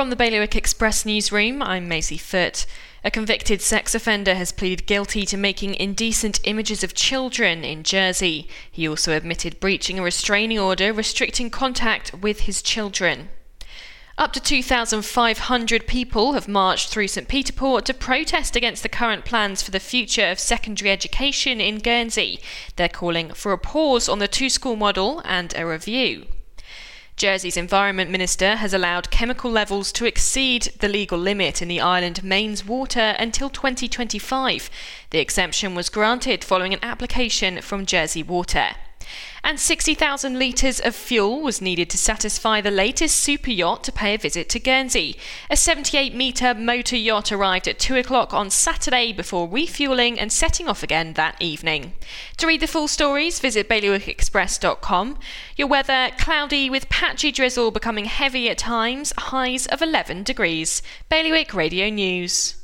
From the Bailiwick Express newsroom, I'm Maisie Foot. A convicted sex offender has pleaded guilty to making indecent images of children in Jersey. He also admitted breaching a restraining order restricting contact with his children. Up to 2,500 people have marched through St Peter Port to protest against the current plans for the future of secondary education in Guernsey. They're calling for a pause on the two school model and a review. Jersey's Environment Minister has allowed chemical levels to exceed the legal limit in the island mains water until 2025. The exemption was granted following an application from Jersey Water and 60,000 litres of fuel was needed to satisfy the latest super yacht to pay a visit to Guernsey. A 78 metre motor yacht arrived at 2 o'clock on Saturday before refuelling and setting off again that evening. To read the full stories, visit bailiwickexpress.com. Your weather cloudy with patchy drizzle becoming heavy at times, highs of 11 degrees. Bailiwick Radio News.